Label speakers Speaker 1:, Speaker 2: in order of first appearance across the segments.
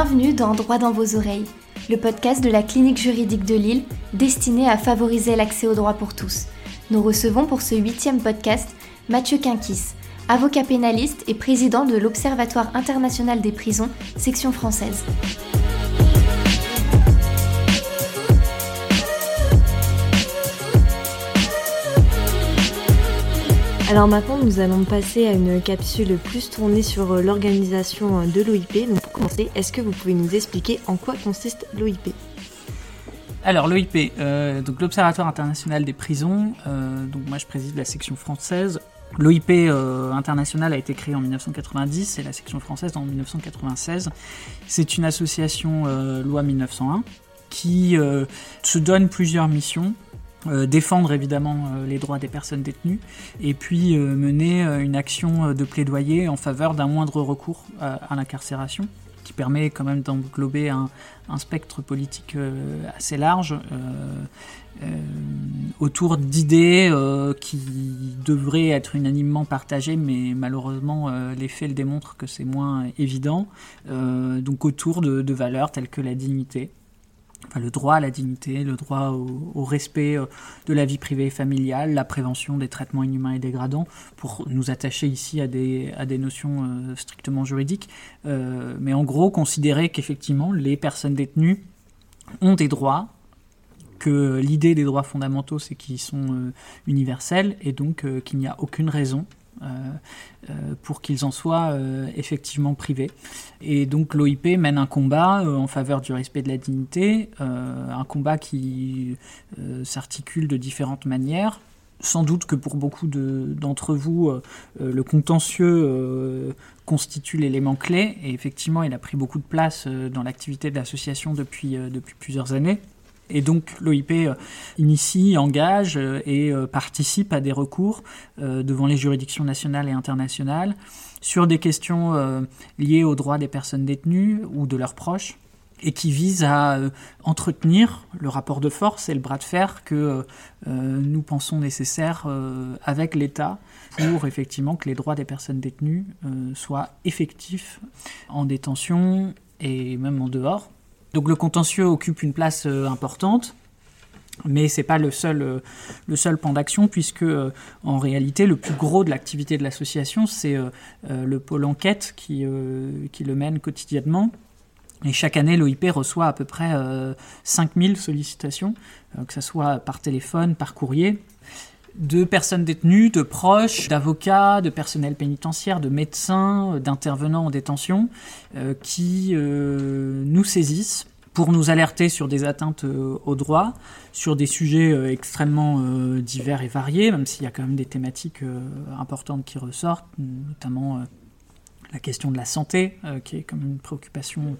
Speaker 1: Bienvenue dans Droit dans vos oreilles, le podcast de la clinique juridique de Lille destiné à favoriser l'accès au droit pour tous. Nous recevons pour ce huitième podcast Mathieu Quinquis, avocat pénaliste et président de l'Observatoire international des prisons, section française. Alors maintenant, nous allons passer à une capsule plus tournée sur euh, l'organisation euh, de l'OIP. Donc pour commencer, est-ce que vous pouvez nous expliquer en quoi consiste l'OIP
Speaker 2: alors l'OIP, euh, donc l'Observatoire international des prisons, donc moi je préside la section française. L'OIP international a été créé en 1990 et la section française en 1996. C'est une association loi 1901 qui se donne plusieurs missions euh, défendre évidemment euh, les droits des personnes détenues et puis euh, mener une action de plaidoyer en faveur d'un moindre recours à, l'incarcération qui permet quand même d'englober un, spectre politique assez large autour d'idées qui devraient être unanimement partagées, mais malheureusement les faits le démontrent que c'est moins évident. donc autour de valeurs telles que la dignité, le droit à la dignité, le droit au, respect euh, de la vie privée et familiale, la prévention des traitements inhumains et dégradants, pour nous attacher ici à des, notions euh, strictement juridiques, euh, mais en gros considérer qu'effectivement les personnes détenues ont des droits, que l'idée des droits fondamentaux c'est qu'ils sont universels et donc qu'il n'y a aucune raison pour qu'ils en soient euh, effectivement privés. Et donc l'OIP mène un combat en faveur du respect de la dignité, un combat qui s'articule de différentes manières. Sans doute que pour beaucoup d'entre vous, le contentieux constitue l'élément clé, et effectivement il a pris beaucoup de place dans l'activité de l'association depuis plusieurs années. Et donc l'OIP euh, initie, engage euh, et euh, participe à des recours devant les juridictions nationales et internationales sur des questions liées aux droits des personnes détenues ou de leurs proches et qui visent à entretenir le rapport de force et le bras de fer que nous pensons nécessaire avec l'État pour effectivement que les droits des personnes détenues soient effectifs en détention et même en dehors donc le contentieux occupe une place euh, importante. Mais ce n'est pas le seul, euh, le pan d'action, puisque euh, en réalité, le plus gros de l'activité de l'association, c'est le pôle enquête qui, qui le mène quotidiennement. Et chaque année, l'OIP reçoit à peu près 5000 sollicitations, que ce soit par téléphone, par courrier de personnes détenues, de proches, d'avocats, de personnel pénitentiaire, de médecins, euh, d'intervenants en détention, euh, qui euh, nous saisissent pour nous alerter sur des atteintes aux droits, sur des sujets extrêmement divers et variés, même s'il y a quand même des thématiques importantes qui ressortent, notamment la question de la santé, qui est comme une préoccupation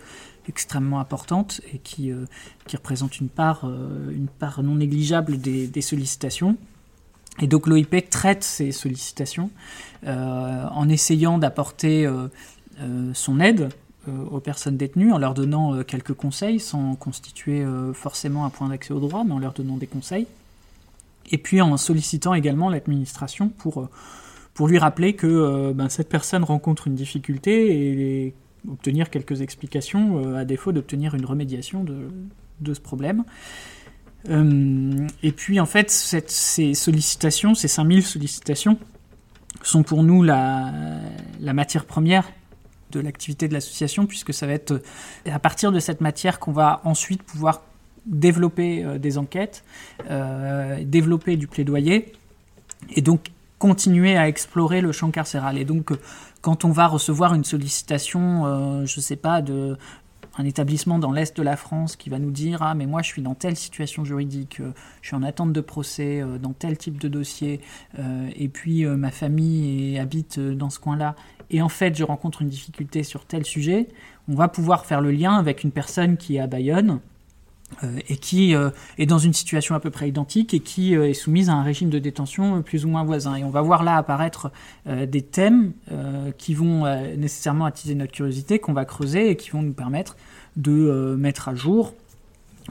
Speaker 2: extrêmement importante et qui, représente une part non négligeable des sollicitations. Et donc l'OIP traite ces sollicitations euh, en essayant d'apporter euh, euh, son aide aux personnes détenues, en leur donnant quelques conseils, sans constituer forcément un point d'accès au droit, mais en leur donnant des conseils. Et puis en sollicitant également l'administration pour, lui rappeler que ben, cette personne rencontre une difficulté et, obtenir quelques explications à défaut d'obtenir une remédiation de ce problème. Euh, et puis en fait, ces sollicitations, ces 5000 sollicitations, sont pour nous la, matière première de l'activité de l'association, puisque ça va être euh, à partir de cette matière qu'on va ensuite pouvoir développer euh, des enquêtes, développer du plaidoyer, et donc continuer à explorer le champ carcéral. Et donc, quand on va recevoir une sollicitation, je ne sais pas, de, un établissement dans l'Est de la France qui va nous dire Ah, mais moi je suis dans telle situation juridique, euh, je suis en attente de procès, euh, dans tel type de dossier, euh, et puis ma famille habite dans ce coin-là, et en fait je rencontre une difficulté sur tel sujet, on va pouvoir faire le lien avec une personne qui est à Bayonne, et qui euh, est dans une situation à peu près identique et qui euh, est soumise à un régime de détention plus ou moins voisin. Et on va voir là apparaître des thèmes qui vont nécessairement attiser notre curiosité, qu'on va creuser et qui vont nous permettre de mettre à jour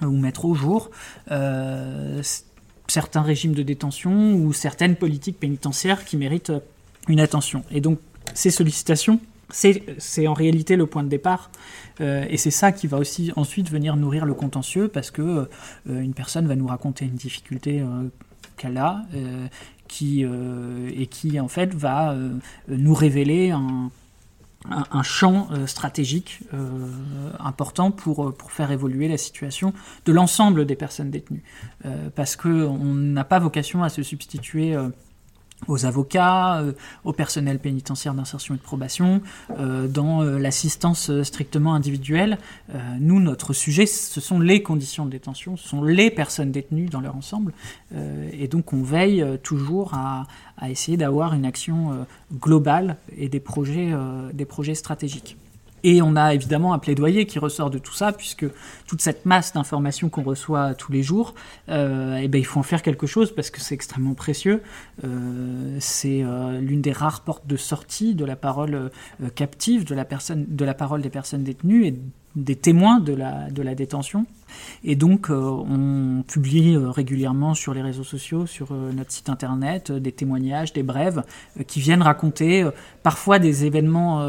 Speaker 2: ou mettre au jour certains régimes de détention ou certaines politiques pénitentiaires qui méritent une attention. Et donc ces sollicitations c'est en réalité le point de départ. et c'est ça qui va aussi ensuite venir nourrir le contentieux parce que une personne va nous raconter une difficulté qu'elle a qui, et qui en fait va nous révéler un, un, champ euh, stratégique euh, important pour, pour faire évoluer la situation de l'ensemble des personnes détenues. Euh, parce qu'on n'a pas vocation à se substituer aux avocats, euh, au personnel pénitentiaire d'insertion et de probation, euh, dans euh, l'assistance strictement individuelle. nous, notre sujet, ce sont les conditions de détention, ce sont les personnes détenues dans leur ensemble. et donc, on veille toujours à, à essayer d'avoir une action globale et des projets, des projets stratégiques. Et on a évidemment un plaidoyer qui ressort de tout ça, puisque toute cette masse d'informations qu'on reçoit tous les jours, euh, eh ben, il faut en faire quelque chose parce que c'est extrêmement précieux. Euh, c'est euh, l'une des rares portes de sortie de la parole captive, de la, personne, de la parole des personnes détenues et des témoins de la, de la détention. Et donc, on publie régulièrement sur les réseaux sociaux, sur notre site internet, des témoignages, des brèves qui viennent raconter parfois des événements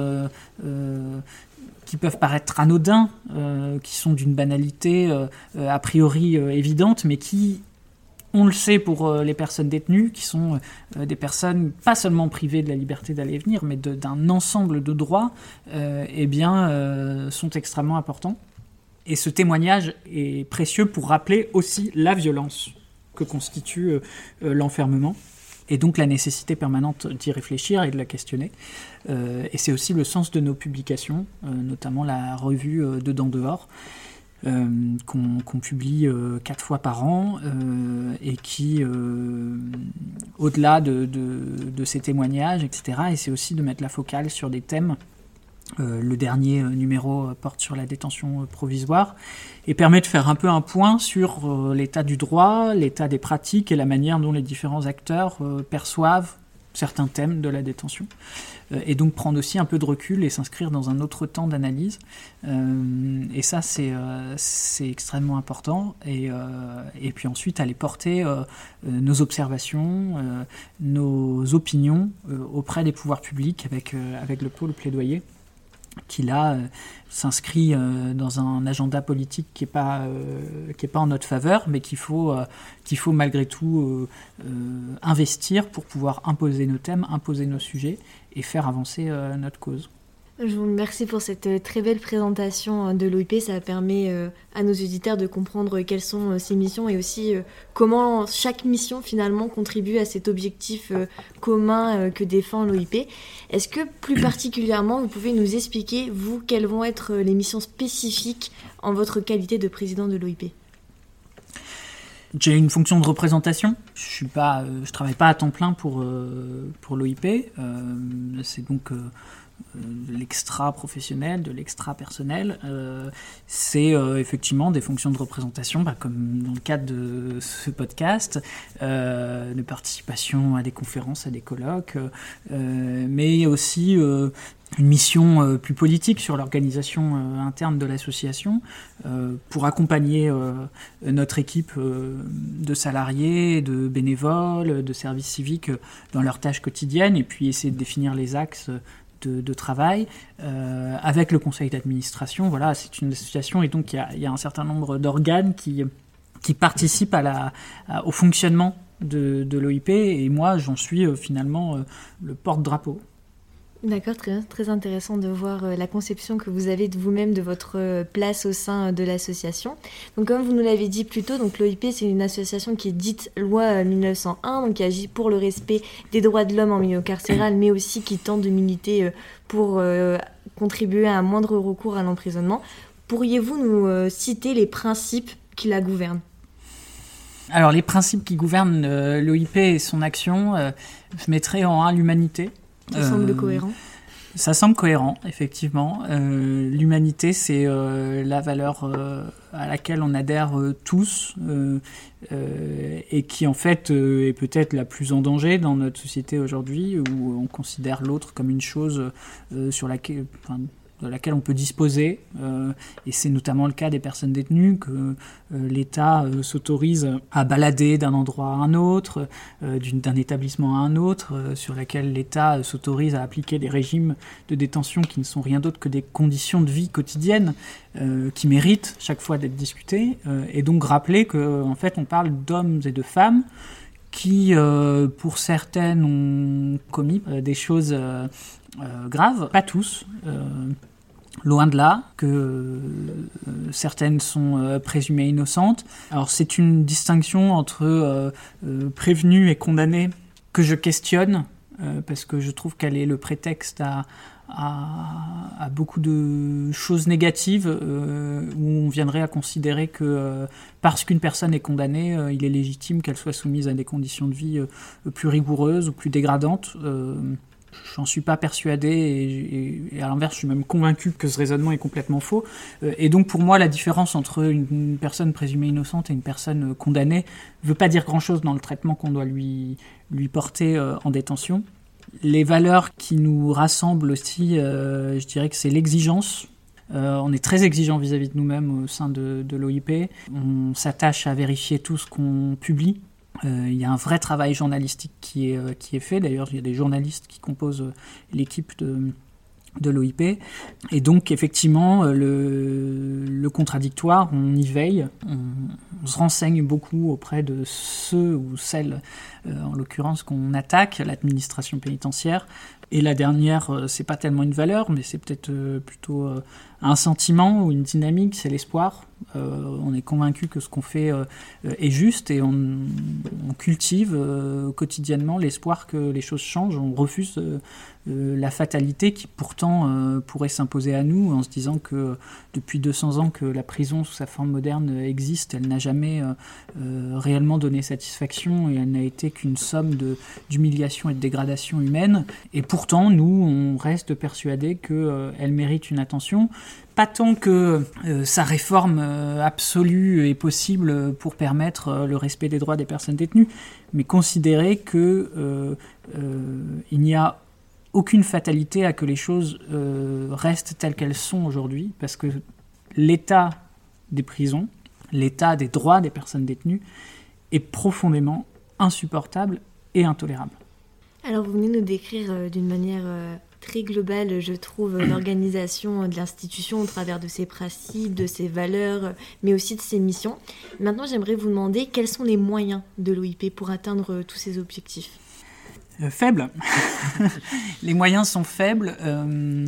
Speaker 2: qui peuvent paraître anodins, euh, qui sont d'une banalité euh, euh, a priori évidente, mais qui, on le sait pour les personnes détenues, qui sont des personnes pas seulement privées de la liberté d'aller et venir, mais d'un ensemble de droits, eh bien, sont extrêmement importants. Et ce témoignage est précieux pour rappeler aussi la violence que constitue l'enfermement et donc la nécessité permanente d'y réfléchir et de la questionner. Euh, et c'est aussi le sens de nos publications, euh, notamment la revue euh, Dedans Dehors, qu'on publie quatre fois par an et qui, au-delà de, de, ces témoignages, etc., et c'est aussi de mettre la focale sur des thèmes euh, le dernier euh, numéro euh, porte sur la détention provisoire et permet de faire un peu un point sur l'état du droit, l'état des pratiques et la manière dont les différents acteurs perçoivent certains thèmes de la détention. et donc prendre aussi un peu de recul et s'inscrire dans un autre temps d'analyse. et ça, c'est extrêmement important. Et, puis ensuite, aller porter nos observations, nos opinions auprès des pouvoirs publics avec le pôle plaidoyer qui là euh, s'inscrit euh, dans un agenda politique qui n'est pas, euh, est pas en notre faveur, mais qu'il qu'il faut malgré tout investir pour pouvoir imposer nos thèmes, imposer nos sujets et faire avancer notre cause.
Speaker 1: Je vous remercie pour cette euh, très belle présentation euh, de l'OIP. Ça permet euh, à nos auditeurs de comprendre quelles sont ces missions et aussi comment chaque mission finalement contribue à cet objectif commun que défend l'OIP. Est-ce que plus particulièrement, vous pouvez nous expliquer, vous, quelles vont être les missions spécifiques en votre qualité de président de l'OIP
Speaker 2: j'ai une fonction de représentation. Je suis travaille pas à temps plein pour pour l'OIP. c'est donc de l'extra professionnel, de l'extra personnel, euh, c'est euh, effectivement des fonctions de représentation, bah, comme dans le cadre de ce podcast, euh, de participation à des conférences, à des colloques, mais aussi une mission plus politique sur l'organisation interne de l'association pour accompagner notre équipe de salariés, de bénévoles, de services civiques dans leurs tâches quotidiennes et puis essayer de définir les axes de, travail euh, avec le conseil d'administration. Voilà, c'est une association et donc il y a, un certain nombre d'organes qui, participent au fonctionnement de, de l'OIP et moi j'en suis euh, finalement euh, le porte-drapeau.
Speaker 1: D'accord, très, très intéressant de voir euh, la conception que vous avez de vous-même de votre euh, place au sein de l'association. Donc comme vous nous l'avez dit plus tôt, l'OIP c'est une association qui est dite loi 1901, donc qui agit pour le respect des droits de l'homme en milieu carcéral, mais aussi qui tente de militer euh, pour contribuer à un moindre recours à l'emprisonnement. Pourriez-vous nous citer les principes qui la gouvernent?
Speaker 2: Alors les principes qui gouvernent l'OIP et son action, je mettrais en un l'humanité,
Speaker 1: ça semble euh, cohérent.
Speaker 2: Ça semble cohérent, effectivement. Euh, l'humanité, c'est euh, la valeur à laquelle on adhère tous et qui, en fait, est peut-être la plus en danger dans notre société aujourd'hui, où on considère l'autre comme une chose sur laquelle, de laquelle on peut disposer, euh, et c'est notamment le cas des personnes détenues, que euh, l'État euh, s'autorise à balader d'un endroit à un autre, d'un établissement à un autre, sur laquelle l'État s'autorise à appliquer des régimes de détention qui ne sont rien d'autre que des conditions de vie quotidiennes qui méritent chaque fois d'être discutées, et donc rappeler qu'en en fait on parle d'hommes et de femmes qui, pour certaines, ont commis des choses graves, pas tous. Loin de là, que euh, certaines sont euh, présumées innocentes. Alors c'est une distinction entre euh, prévenu et condamné que je questionne, parce que je trouve qu'elle est le prétexte à, beaucoup de choses négatives, où on viendrait à considérer que parce qu'une personne est condamnée, il est légitime qu'elle soit soumise à des conditions de vie plus rigoureuses ou plus dégradantes j'en suis pas persuadé et, à l'inverse, je suis même convaincu que ce raisonnement est complètement faux. Euh, et donc pour moi, la différence entre une, personne présumée innocente et une personne condamnée ne veut pas dire grand-chose dans le traitement qu'on doit lui, porter euh, en détention. Les valeurs qui nous rassemblent aussi, euh, je dirais que c'est l'exigence. on est très exigeant vis-à-vis de nous-mêmes au sein de l'OIP. On s'attache à vérifier tout ce qu'on publie. Euh, il y a un vrai travail journalistique qui est, euh, qui est fait. D'ailleurs, il y a des journalistes qui composent euh, l'équipe de, de l'OIP. Et donc, effectivement, le, le, contradictoire, on y veille, on, se renseigne beaucoup auprès de ceux ou celles, en l'occurrence, qu'on attaque, l'administration pénitentiaire. Et la dernière, c'est pas tellement une valeur, mais c'est peut-être plutôt un sentiment ou une dynamique, c'est l'espoir. Euh, on est convaincu que ce qu'on fait euh, est juste et on, cultive euh, quotidiennement l'espoir que les choses changent. On refuse la fatalité qui pourtant pourrait s'imposer à nous en se disant que depuis 200 ans que la prison sous sa forme moderne existe, elle n'a jamais réellement donné satisfaction et elle n'a été qu'une somme d'humiliation et de dégradation humaine. Et pourtant, nous, on reste persuadés qu'elle mérite une attention pas tant que euh, sa réforme euh, absolue est possible pour permettre euh, le respect des droits des personnes détenues, mais considérer que il n'y a aucune fatalité à que les choses restent telles qu'elles sont aujourd'hui, parce que l'état des prisons, l'état des droits des personnes détenues est profondément insupportable et intolérable.
Speaker 1: Alors vous venez nous décrire d'une manière très globale, je trouve, l'organisation de l'institution au travers de ses principes, de ses valeurs, mais aussi de ses missions. Maintenant, j'aimerais vous demander quels sont les moyens de l'OIP pour atteindre tous ces objectifs?
Speaker 2: Euh, Faibles. les moyens sont faibles. Euh,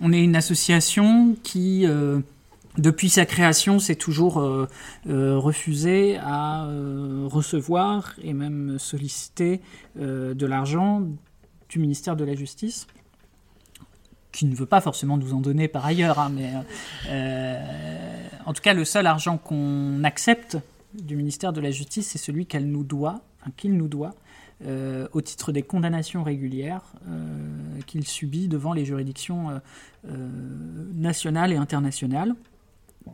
Speaker 2: on est une association qui... Euh, depuis sa création, s'est toujours refusé à recevoir et même solliciter de l'argent du ministère de la Justice qui ne veut pas forcément nous en donner par ailleurs, hein, mais euh, en tout cas le seul argent qu'on accepte du ministère de la Justice, c'est celui qu'elle nous doit, qu'il nous doit, euh, au titre des condamnations régulières euh, qu'il subit devant les juridictions nationales et internationales.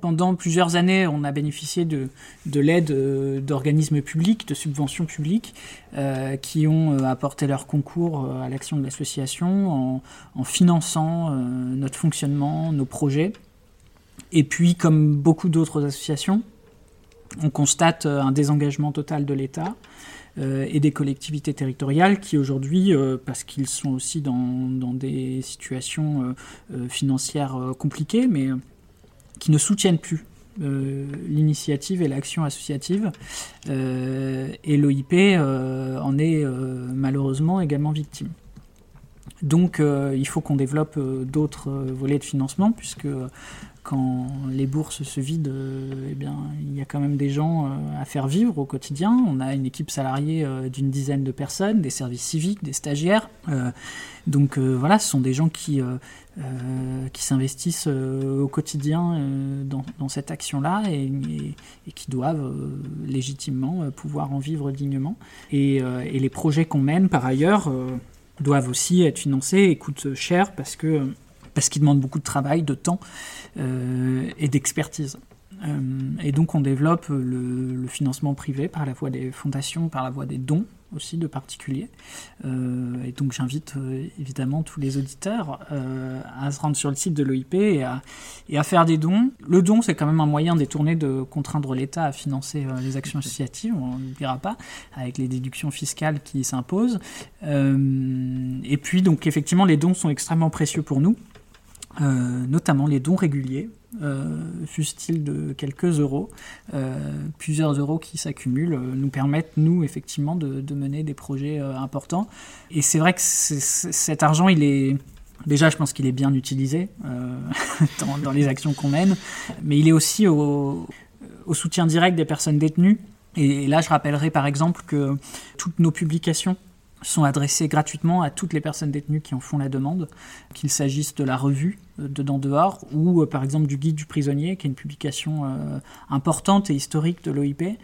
Speaker 2: Pendant plusieurs années, on a bénéficié de, l'aide euh, d'organismes publics, de subventions publiques, euh, qui ont euh, apporté leur concours à l'action de l'association en, finançant notre fonctionnement, nos projets. Et puis, comme beaucoup d'autres associations, on constate un désengagement total de l'État et des collectivités territoriales qui aujourd'hui, parce qu'ils sont aussi dans, dans des situations financières compliquées, mais qui ne soutiennent plus euh, l'initiative et l'action associative. Euh, et l'OIP euh, en est malheureusement également victime. Donc il faut qu'on développe d'autres volets de financement, puisque quand les bourses se vident, eh bien, il y a quand même des gens à faire vivre au quotidien. On a une équipe salariée d'une dizaine de personnes, des services civiques, des stagiaires. donc voilà, ce sont des gens qui euh, qui s'investissent euh, au quotidien euh, dans, cette action-là et, qui doivent légitimement pouvoir en vivre dignement. Et, les projets qu'on mène, par ailleurs, doivent aussi être financés et coûtent cher parce que parce qu'ils demandent beaucoup de travail, de temps et d'expertise. et donc on développe le, financement privé par la voie des fondations, par la voie des dons, aussi de particuliers. et donc j'invite évidemment tous les auditeurs à se rendre sur le site de l'OIP et à, faire des dons. Le don, c'est quand même un moyen détourné de contraindre l'État à financer les actions associatives, on n'oubliera pas, avec les déductions fiscales qui s'imposent. et puis donc effectivement, les dons sont extrêmement précieux pour nous. Euh, notamment les dons réguliers, euh, fussent-ils de quelques euros, euh, plusieurs euros qui s'accumulent, euh, nous permettent, nous, effectivement, de, mener des projets importants. Et c'est vrai que cet argent, il est... Déjà, je pense qu'il est bien utilisé dans, les actions qu'on mène, mais il est aussi au, au soutien direct des personnes détenues. Et là, je rappellerai par exemple que toutes nos publications sont adressés gratuitement à toutes les personnes détenues qui en font la demande, qu'il s'agisse de la revue euh, Dedans Dehors ou euh, par exemple du Guide du prisonnier, qui est une publication euh, importante et historique de l'OIP,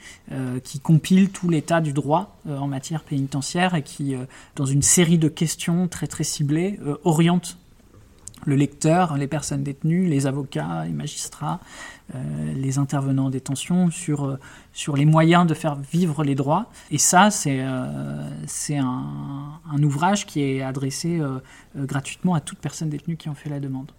Speaker 2: qui compile tout l'état du droit en matière pénitentiaire et qui, dans une série de questions très très ciblées, oriente le lecteur, les personnes détenues, les avocats, les magistrats, euh, les intervenants en détention sur, euh, sur les moyens de faire vivre les droits. Et ça, c'est euh, un, ouvrage qui est adressé gratuitement à toute personne détenue qui en fait la demande.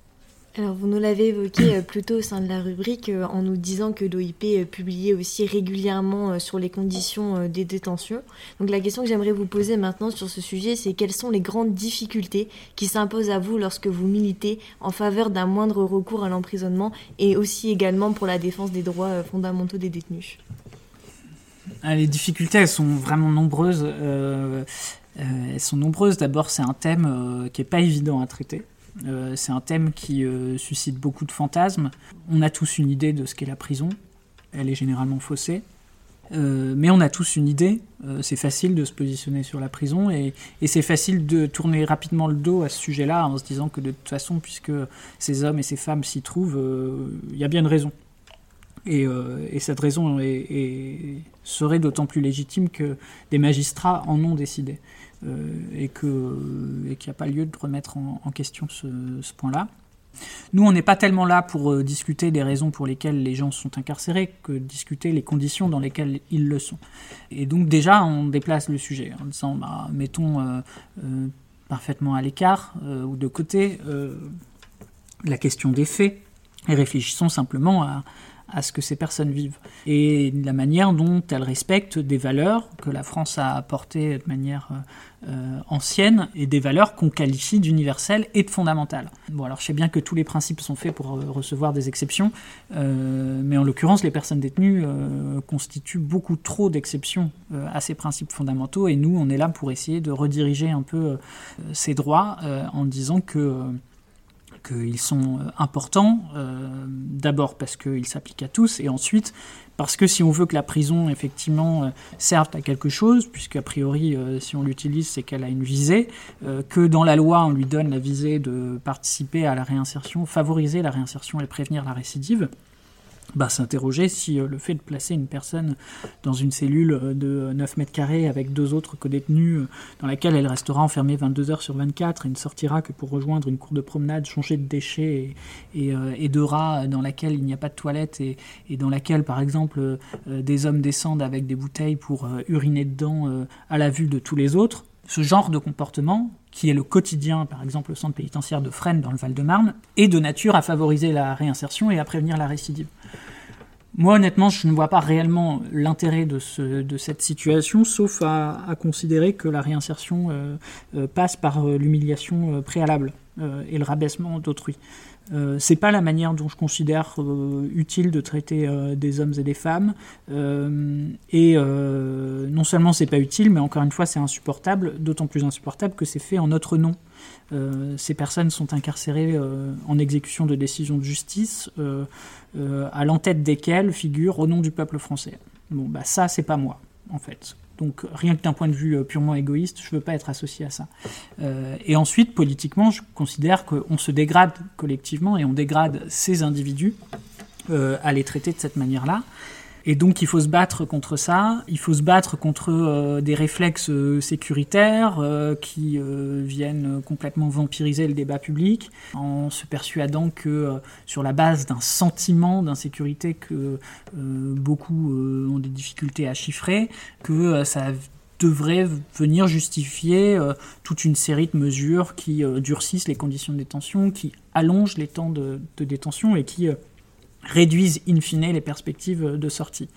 Speaker 3: Alors, vous nous l'avez évoqué euh, plus tôt au sein de la rubrique euh, en nous disant que l'OIP euh, publiait aussi régulièrement sur les conditions des détentions. Donc, la question que j'aimerais vous poser maintenant sur ce sujet, c'est quelles sont les grandes difficultés qui s'imposent à vous lorsque vous militez en faveur d'un moindre recours à l'emprisonnement et aussi également pour la défense des droits fondamentaux des détenus?
Speaker 2: Ah, Les difficultés, elles sont vraiment nombreuses. elles sont nombreuses. D'abord, c'est un thème qui n'est pas évident à traiter. Euh, c'est un thème qui euh, suscite beaucoup de fantasmes. On a tous une idée de ce qu'est la prison. Elle est généralement faussée. Euh, mais on a tous une idée. c'est facile de se positionner sur la prison et, c'est facile de tourner rapidement le dos à ce sujet-là en se disant que de toute façon, puisque ces hommes et ces femmes s'y trouvent, il y a bien une raison. Et, cette raison serait d'autant plus légitime que des magistrats en ont décidé. Euh, et qu'il n'y a pas lieu de remettre en, question ce, point-là. Nous, on n'est pas tellement là pour euh, discuter des raisons pour lesquelles les gens sont incarcérés que discuter les conditions dans lesquelles ils le sont. Et donc déjà, on déplace le sujet en disant, bah, mettons euh, parfaitement à l'écart ou de côté la question des faits et réfléchissons simplement à, à ce que ces personnes vivent et la manière dont elles respectent des valeurs que la France a apportées de manière euh, euh, ancienne et des valeurs qu'on qualifie d'universelles et de fondamentales. Bon, alors je sais bien que tous les principes sont faits pour euh, recevoir des exceptions, mais en l'occurrence, les personnes détenues constituent beaucoup trop d'exceptions à ces principes fondamentaux et nous, on est là pour essayer de rediriger un peu ces droits en disant que qu'ils sont euh, importants, euh, d'abord parce qu'ils s'appliquent à tous, et ensuite parce que si on veut que la prison effectivement euh, serve à quelque chose, puisqu'a priori si on l'utilise c'est qu'elle a une visée, que dans la loi on lui donne la visée de participer à la réinsertion, favoriser la réinsertion et prévenir la récidive, bah, s'interroger si euh, le fait de placer une personne dans une cellule euh, de 9 mètres carrés avec deux autres co-détenus, euh, dans laquelle elle restera enfermée 22 heures sur 24 et ne sortira que pour rejoindre une cour de promenade, changer de déchets et, et, de rats dans laquelle il n'y a pas de toilette et, et dans laquelle, par exemple, des hommes descendent avec des bouteilles pour uriner dedans à la vue de tous les autres. Ce genre de comportement, qui est le quotidien, par exemple, au centre pénitentiaire de Fresnes dans le Val-de-Marne, est de nature à favoriser la réinsertion et à prévenir la récidive. Moi, honnêtement, je ne vois pas réellement l'intérêt de, cette situation, sauf à, considérer que la réinsertion euh, euh, passe par euh, l'humiliation préalable et le rabaissement d'autrui. C'est pas la manière dont je considère utile de traiter des hommes et des femmes. Non seulement c'est pas utile, mais encore une fois c'est insupportable, d'autant plus insupportable que c'est fait en notre nom. ces personnes sont incarcérées en exécution de décisions de justice, à l'entête desquelles figure au nom du peuple français. Bon, bah ça c'est pas moi, en fait. Donc rien que d'un point de vue euh, purement égoïste, je ne veux pas être associé à ça. Euh, et ensuite, politiquement, je considère qu'on se dégrade collectivement et on dégrade ces individus euh, à les traiter de cette manière-là. Et donc il faut se battre contre ça, il faut se battre contre euh, des réflexes euh, sécuritaires euh, qui viennent complètement vampiriser le débat public, en se persuadant que sur la base d'un sentiment d'insécurité que beaucoup ont des difficultés à chiffrer, que ça devrait venir justifier toute une série de mesures qui durcissent les conditions de détention, qui allongent les temps de, de détention et qui réduisent in fine les perspectives de sortie.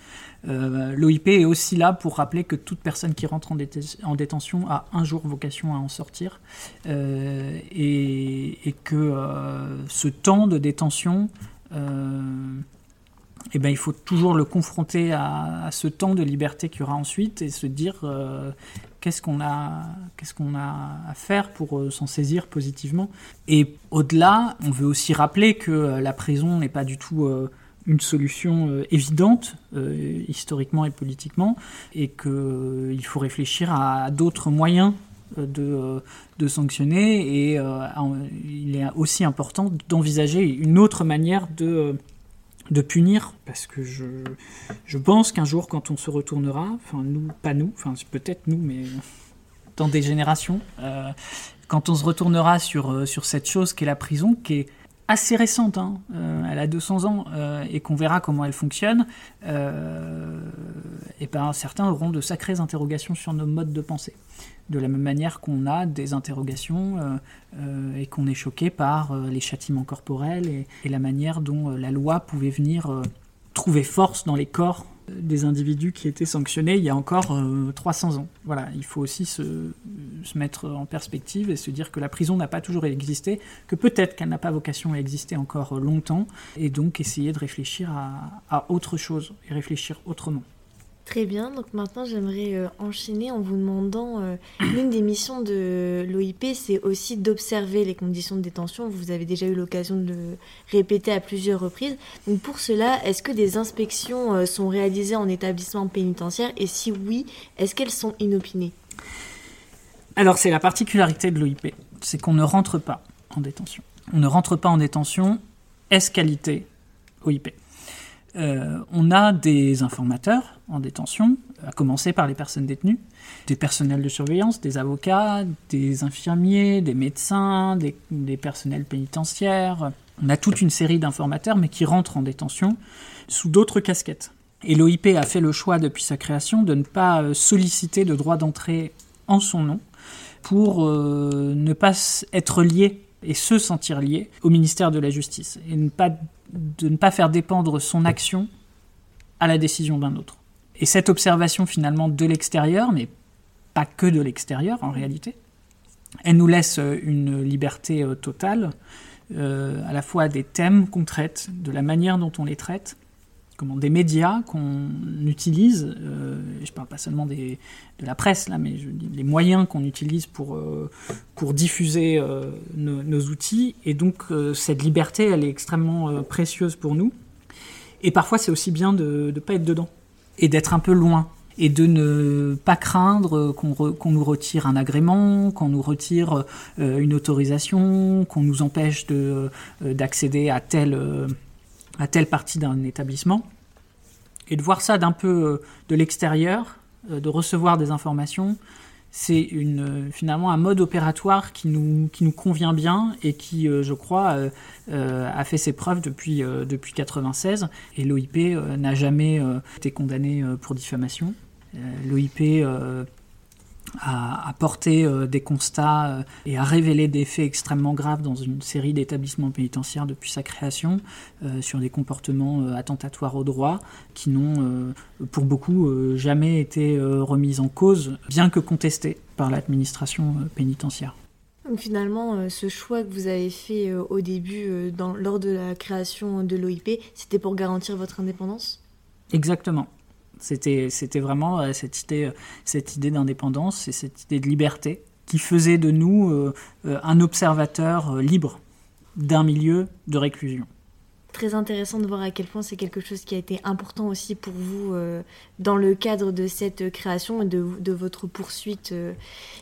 Speaker 2: Euh, L'OIP est aussi là pour rappeler que toute personne qui rentre en, détention a un jour vocation à en sortir euh, et, que euh, ce temps de détention, eh ben, il faut toujours le confronter à, ce temps de liberté qu'il y aura ensuite et se dire qu'est-ce qu'on a, qu'est-ce a à faire pour s'en saisir positivement. Et au-delà, on veut aussi rappeler que la prison n'est pas du tout une solution euh, évidente, euh, historiquement et politiquement, et qu'il euh, faut réfléchir à, d'autres moyens de, sanctionner, et il est aussi important d'envisager une autre manière de, de punir, parce que je, je pense qu'un jour, quand on se retournera, enfin nous, pas nous, enfin peut-être nous, mais dans des générations, quand on se retournera sur, sur cette chose qu'est la prison, qui est assez récente, hein. euh, elle a 200 ans, euh, et qu'on verra comment elle fonctionne, euh, et ben, certains auront de sacrées interrogations sur nos modes de pensée. De la même manière qu'on a des interrogations et qu'on est choqué par les châtiments corporels et, la manière dont la loi pouvait venir trouver force dans les corps des individus qui étaient sanctionnés il y a encore 300 euh, ans. Voilà, il faut aussi se, mettre en perspective et se dire que la prison n'a pas toujours existé, que peut-être qu'elle n'a pas vocation à exister encore longtemps, et donc essayer de réfléchir à autre chose et réfléchir autrement.
Speaker 3: Très bien, donc maintenant j'aimerais euh, enchaîner en vous demandant, euh, l'une des missions de l'OIP, c'est aussi d'observer les conditions de détention. Vous avez déjà eu l'occasion de le répéter à plusieurs reprises. Donc pour cela, est-ce que des inspections euh, sont réalisées en établissement pénitentiaire? Et si oui, est-ce qu'elles sont inopinées?
Speaker 2: Alors c'est la particularité de l'OIP, c'est qu'on ne rentre pas en détention. On ne rentre pas en détention, est-ce qualité OIP euh, on a des informateurs en détention, à commencer par les personnes détenues, des personnels de surveillance, des avocats, des infirmiers, des médecins, des, personnels pénitentiaires. On a toute une série d'informateurs, mais qui rentrent en détention sous d'autres casquettes. Et l'OIP a fait le choix depuis sa création de ne pas euh, solliciter de droit d'entrée en son nom pour euh, ne pas être lié et se sentir lié au ministère de la Justice et ne pas de ne pas faire dépendre son action à la décision d'un autre. Et cette observation finalement de l'extérieur, mais pas que de l'extérieur en réalité, elle nous laisse une liberté euh, totale, euh, à la fois des thèmes qu'on traite, de la manière dont on les traite, comment, des médias qu'on utilise, euh, je parle pas seulement de la presse, là, mais je les moyens qu'on utilise pour, euh, pour diffuser euh, nos, outils. Et donc, cette liberté, elle est extrêmement précieuse pour nous. Et parfois, c'est aussi bien de ne pas être dedans et d'être un peu loin et de ne pas craindre qu'on nous retire un agrément, qu'on nous retire une autorisation, qu'on nous empêche d'accéder à tel à telle partie d'un établissement, et de voir ça d'un peu euh, de l'extérieur, euh, de recevoir des informations, c'est euh, finalement un mode opératoire qui nous, qui nous convient bien et qui, je crois, a fait ses preuves depuis, depuis 96. Et l'OIP n'a jamais été condamné pour diffamation. L'OIP à, porter euh, des constats euh, et à révéler des faits extrêmement graves dans une série d'établissements pénitentiaires depuis sa création euh, sur des comportements attentatoires au droit qui n'ont pour beaucoup jamais été remis en cause, bien que contestés par l'administration pénitentiaire.
Speaker 3: Donc finalement, ce choix que vous avez fait au début, dans, lors de la création de l'OIP, c'était pour garantir votre indépendance?
Speaker 2: Exactement. C'était, vraiment euh, cette idée, euh, cette idée d'indépendance et cette idée de liberté qui faisait de nous euh, un observateur libre d'un milieu de réclusion.
Speaker 3: Très intéressant de voir à quel point c'est quelque chose qui a été important aussi pour vous dans le cadre de cette création et de votre poursuite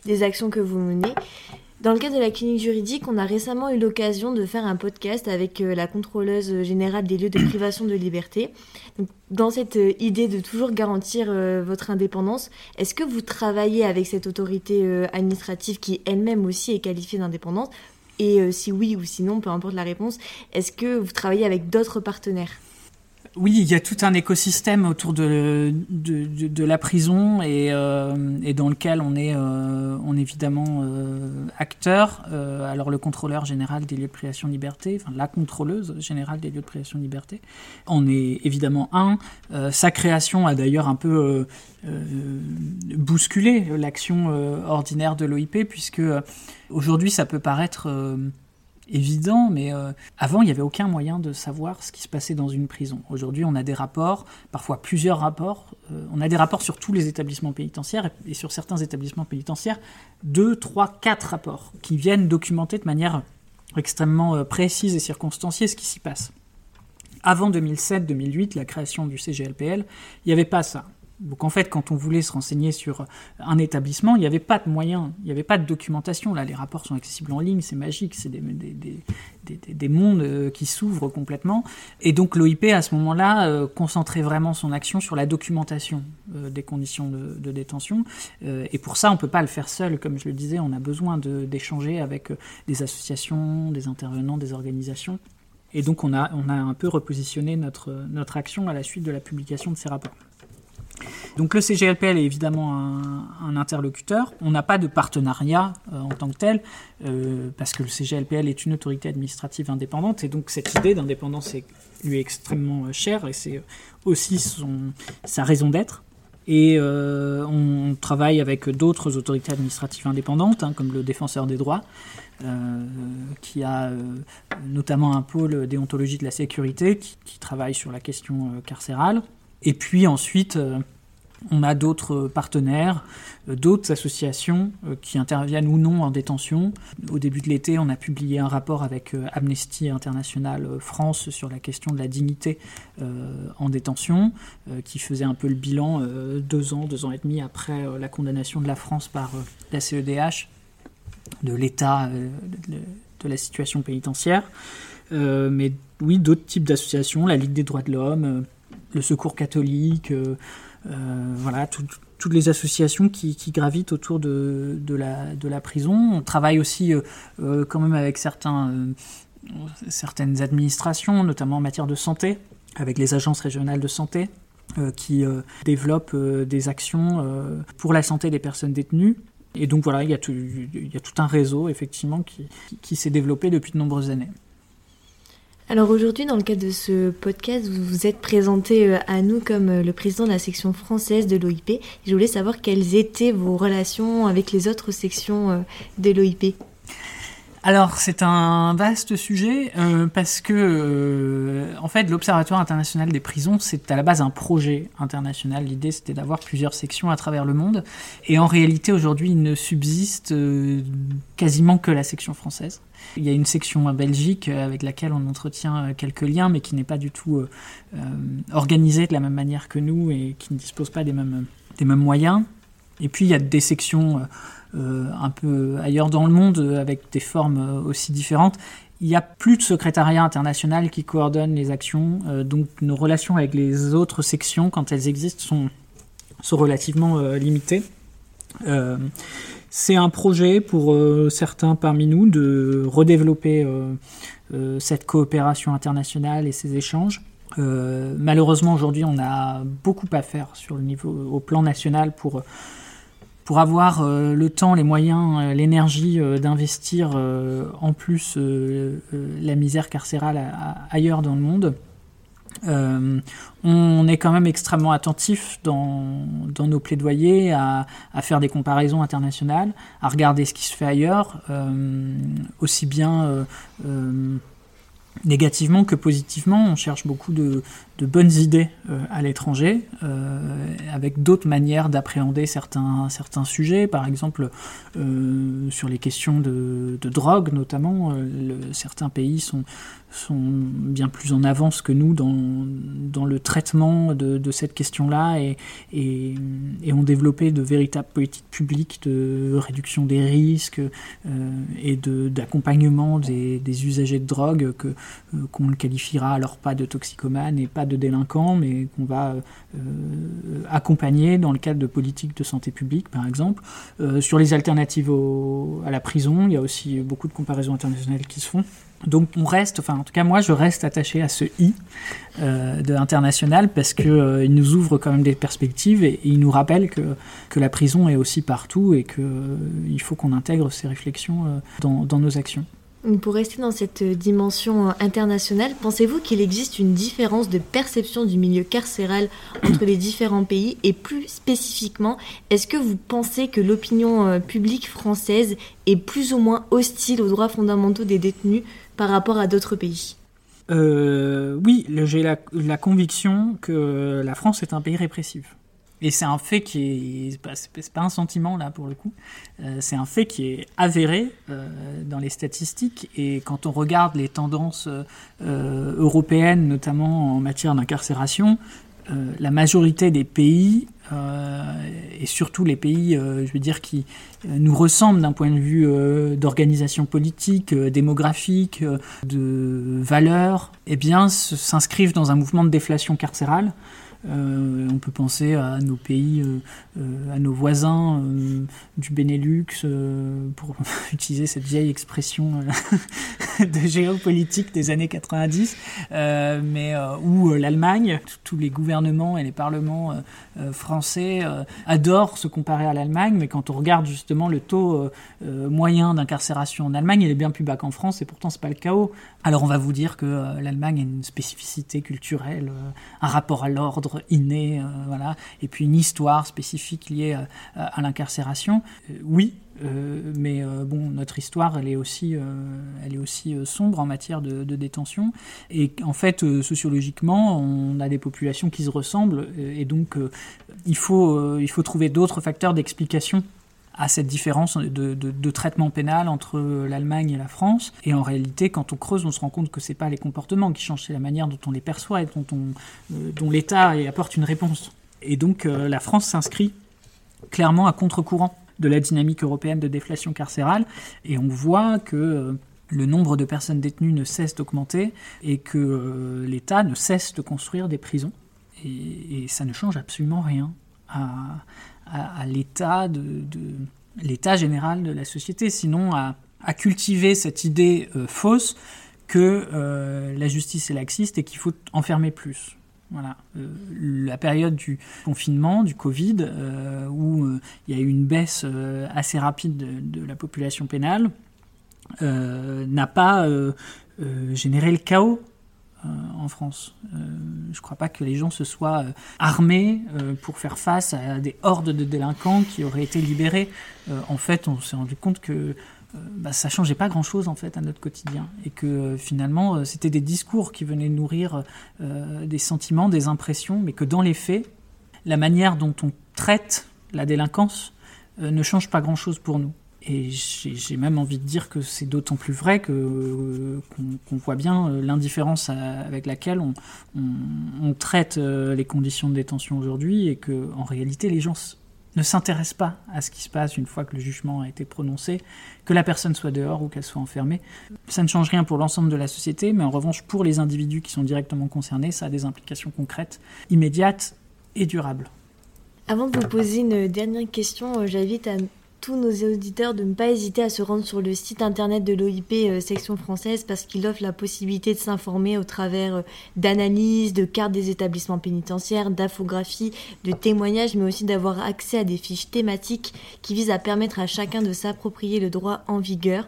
Speaker 3: des actions que vous menez. Dans le cadre de la clinique juridique, on a récemment eu l'occasion de faire un podcast avec euh, la contrôleuse générale des lieux de privation de liberté. dans cette euh, idée de toujours garantir euh, votre indépendance, est-ce que vous travaillez avec cette autorité administrative qui elle-même aussi est qualifiée d'indépendante? Et si oui ou sinon, peu importe la réponse, est-ce que vous travaillez avec d'autres partenaires?
Speaker 2: Oui, il y a tout un écosystème autour de, de, la prison et, euh, et, dans lequel on est, euh, on évidemment euh, acteur. Alors le contrôleur général des lieux de privation de liberté, enfin la contrôleuse générale des lieux de privation de liberté, on est évidemment un. Sa création a d'ailleurs un peu bousculé l'action ordinaire de l'OIP puisque aujourd'hui ça peut paraître évident, mais euh, avant, il n'y avait aucun moyen de savoir ce qui se passait dans une prison. Aujourd'hui, on a des rapports, parfois plusieurs rapports. Euh, on a des rapports sur tous les établissements pénitentiaires et sur certains établissements pénitentiaires, deux, trois, quatre rapports qui viennent documenter de manière extrêmement euh, précise et circonstanciée ce qui s'y passe. Avant 2007-2008, la création du CGLPL, il n'y avait pas ça. Donc en fait, quand on voulait se renseigner sur un établissement, il n'y avait pas de moyens, il n'y avait pas de documentation. Là, les rapports sont accessibles en ligne, c'est magique, c'est des, des, des, des, mondes euh, qui s'ouvrent complètement. Et donc l'OIP, à ce moment-là, euh, concentrait vraiment son action sur la documentation euh, des conditions de, détention. et pour ça, on ne peut pas le faire seul. Comme je le disais, on a besoin d'échanger avec des associations, des intervenants, des organisations. Et donc on a, un peu repositionné notre action à la suite de la publication de ces rapports. Donc le CGLPL est évidemment un, interlocuteur. On n'a pas de partenariat euh, en tant que tel, euh, parce que le CGLPL est une autorité administrative indépendante, et donc cette idée d'indépendance lui est extrêmement euh, chère, et c'est aussi sa raison d'être. Et on travaille avec d'autres autorités administratives indépendantes, hein, comme le défenseur des droits, qui a notamment un pôle déontologie de la sécurité, qui travaille sur la question carcérale. Et puis ensuite, euh, on a d'autres partenaires, euh, d'autres associations euh, qui interviennent ou non en détention. Au début de l'été, on a publié un rapport avec Amnesty International France sur la question de la dignité en détention, qui faisait un peu le bilan deux ans, deux ans et demi après la condamnation de la France par la CEDH de l'état de la situation pénitentiaire. mais oui, d'autres types d'associations, la Ligue des droits de l'homme le Secours catholique, euh, euh, voilà, toutes les associations qui, gravitent autour de, la, prison. On travaille aussi euh, quand même avec certains, certaines administrations, notamment en matière de santé, avec les agences régionales de santé, qui développent des actions pour la santé des personnes détenues. Et donc voilà, il y a tout, un réseau effectivement qui s'est développé depuis de nombreuses années.
Speaker 3: Alors aujourd'hui, dans le cadre de ce podcast, vous vous êtes présenté euh, à nous comme euh, le président de la section française de l'OIP. Je voulais savoir quelles étaient vos relations avec les autres sections euh, de l'OIP.
Speaker 2: Alors c'est un vaste sujet parce que en fait l'Observatoire international des prisons c'est à la base un projet international. L'idée c'était d'avoir plusieurs sections à travers le monde et en réalité aujourd'hui il ne subsiste quasiment que la section française. Il y a une section en Belgique euh, avec laquelle on entretient euh, quelques liens, mais qui n'est pas du tout euh, organisée de la même manière que nous et qui ne dispose pas des mêmes, des mêmes moyens. Et puis il y a des sections un peu ailleurs dans le monde avec des formes aussi différentes. Il n'y a plus de secrétariat international qui coordonne les actions, donc nos relations avec les autres sections, quand elles existent, sont, sont relativement limitées. C'est un projet pour euh, certains parmi nous de redévelopper euh, euh, cette coopération internationale et ces échanges. malheureusement, aujourd'hui, on a beaucoup à faire sur le niveau, au plan national pour pour avoir le temps, les moyens, l'énergie d'investir en plus la misère carcérale ailleurs dans le monde. Euh, on est quand même extrêmement attentif dans, nos plaidoyers à, faire des comparaisons internationales, à regarder ce qui se fait ailleurs, euh, aussi bien euh, euh négativement que positivement. On cherche beaucoup de, de bonnes idées euh, à l'étranger, euh, avec d'autres manières d'appréhender certains, certains sujets, par exemple sur les questions de, de drogue notamment. Certains pays sont, sont bien plus en avance que nous dans, dans le traitement de, de cette question-là et, et, ont développé de véritables politiques publiques de réduction des risques euh, et d'accompagnement des, des, usagers de drogue qu'on le qualifiera alors pas de toxicomane et pas de délinquant, mais qu'on va accompagner dans le cadre de politiques de santé publique, par exemple. sur les alternatives à la prison, il y a aussi beaucoup de comparaisons internationales qui se font. Donc on reste, enfin en tout cas moi je reste attaché à ce i euh, de international parce que euh, il nous ouvre quand même des perspectives et, il nous rappelle que, que la prison est aussi partout et qu'il euh, il faut qu'on intègre ces réflexions dans nos actions.
Speaker 3: Pour rester dans cette dimension internationale, pensez-vous qu'il existe une différence de perception du milieu carcéral entre les différents pays Et plus spécifiquement, est-ce que vous pensez que l'opinion publique française est plus ou moins hostile aux droits fondamentaux des détenus par rapport à d'autres pays?
Speaker 2: Euh, Oui, j'ai la, conviction que la France est un pays répressif. Et c'est un fait qui est, c'est pas un sentiment là pour le coup, euh, c'est un fait qui est avéré euh, dans les statistiques. Et quand on regarde les tendances européennes, notamment en matière d'incarcération, la majorité des pays euh, et surtout les pays, euh, je veux dire, qui euh, nous ressemblent d'un point de vue d'organisation politique, démographique, de valeurs, eh bien, s'inscrivent dans un mouvement de déflation carcérale euh, on peut penser à nos pays, euh, euh, à nos voisins du Benelux, pour utiliser cette vieille expression de géopolitique des années 90, mais où l'Allemagne, tous les gouvernements et les parlements français adorent se comparer à l'Allemagne, mais quand on regarde justement le taux moyen d'incarcération en Allemagne, il est bien plus bas qu'en France, et pourtant c'est pas le chaos. Alors on va vous dire que l'Allemagne a une spécificité culturelle, un rapport à l'ordre inné, euh, voilà, et puis une histoire spécifique liée euh, à, l'incarcération. Euh, oui, mais bon, notre histoire, elle est aussi, elle est aussi sombre en matière de, détention. Et en fait, sociologiquement, on a des populations qui se ressemblent, et donc il faut, il faut trouver d'autres facteurs d'explication à cette différence de, traitement pénal entre l'Allemagne et la France. Et en réalité, quand on creuse, on se rend compte que ce n'est pas les comportements qui changent, c'est la manière dont on les perçoit et dont, euh, l'État apporte une réponse. Et donc euh, la France s'inscrit clairement à contre-courant de la dynamique européenne de déflation carcérale. Et on voit que euh, le nombre de personnes détenues ne cesse d'augmenter et que l'État ne cesse de construire des prisons. Et, ça ne change absolument rien à, l'état général de la société, sinon à, cultiver cette idée euh, fausse que euh, la justice est laxiste et qu'il faut enfermer plus. Voilà. Euh, la période du confinement, du Covid, où il y a eu une baisse assez rapide de, de, la population pénale, n'a pas généré le chaos euh, en France. Euh, je ne crois pas que les gens se soient euh, armés pour faire face à des hordes de délinquants qui auraient été libérés. en fait, on s'est rendu compte que bah, ça changeait pas grand-chose en fait à notre quotidien et que finalement c'était des discours qui venaient nourrir des sentiments, des impressions, mais que dans les faits, la manière dont on traite la délinquance ne change pas grand-chose pour nous. Et j'ai même envie de dire que c'est d'autant plus vrai que qu'on voit bien euh, l'indifférence avec laquelle on, on, traite euh, les conditions de détention aujourd'hui et que en réalité les gens ne s'intéressent pas à ce qui se passe une fois que le jugement a été prononcé, que la personne soit dehors ou qu'elle soit enfermée. Ça ne change rien pour l'ensemble de la société, mais en revanche pour les individus qui sont directement concernés, ça a des implications concrètes, immédiates et durables.
Speaker 3: Avant de vous poser une dernière question, euh, j'invite à tous nos auditeurs de ne pas hésiter à se rendre sur le site internet de l'OIP euh, section française parce qu'il offre la possibilité de s'informer au travers euh, d'analyses, de cartes des établissements pénitentiaires, d'infographies, de témoignages, mais aussi d'avoir accès à des fiches thématiques qui visent à permettre à chacun de s'approprier le droit en vigueur.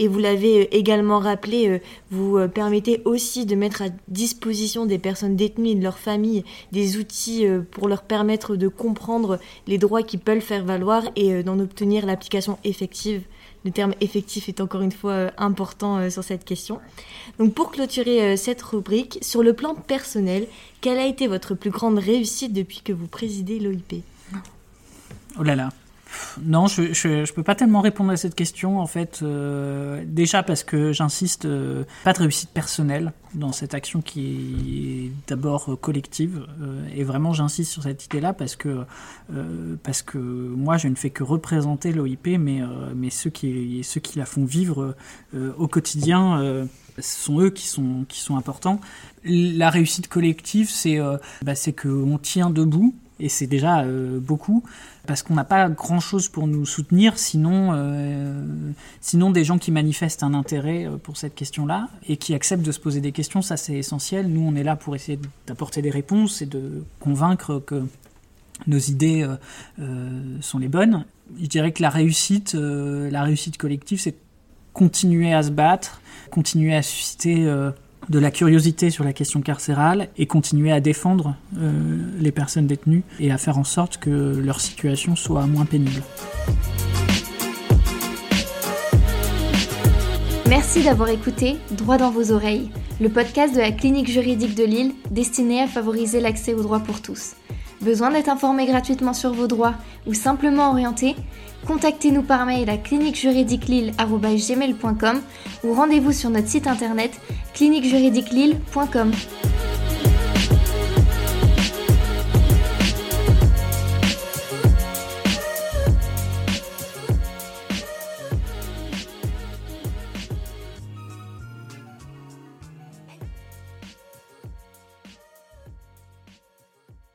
Speaker 3: Et vous l'avez euh, également rappelé, euh, vous euh, permettez aussi de mettre à disposition des personnes détenues et de leurs familles des outils pour leur permettre de comprendre les droits qu'ils peuvent faire valoir et d'en obtenir l'application effective. Le terme effectif est encore une fois important sur cette question. Donc pour clôturer cette rubrique, sur le plan personnel, quelle a été votre plus grande réussite depuis que vous présidez l'OIP
Speaker 2: Oh là là, non, je, je, peux pas tellement répondre à cette question en fait. Euh, déjà parce que j'insiste, euh, pas de réussite personnelle dans cette action qui est d'abord collective. Euh, et vraiment, j'insiste sur cette idée-là parce que parce que moi, je ne fais que représenter l'OIP, mais mais ceux qui ceux qui la font vivre au quotidien. ce sont eux qui sont, qui sont importants. La réussite collective, c'est bah, qu'on tient debout, et c'est déjà beaucoup parce qu'on n'a pas grand-chose pour nous soutenir, sinon, euh, sinon des gens qui manifestent un intérêt euh, pour cette question-là et qui acceptent de se poser des questions, ça c'est essentiel. Nous, on est là pour essayer d'apporter des réponses et de convaincre que nos idées euh, sont les bonnes. Je dirais que la réussite, la réussite collective, c'est continuer à se battre, continuer à susciter de la curiosité sur la question carcérale et continuer à défendre euh, les personnes détenues et à faire en sorte que leur situation soit moins pénible.
Speaker 1: Merci d'avoir écouté Droit dans vos oreilles, le podcast de la clinique juridique de Lille destiné à favoriser l'accès aux droits pour tous. Besoin d'être informé gratuitement sur vos droits ou simplement orienté? Contactez-nous par mail à cliniquejuridiquelille.com ou rendez-vous sur notre site internet cliniquejuridiquelille.com.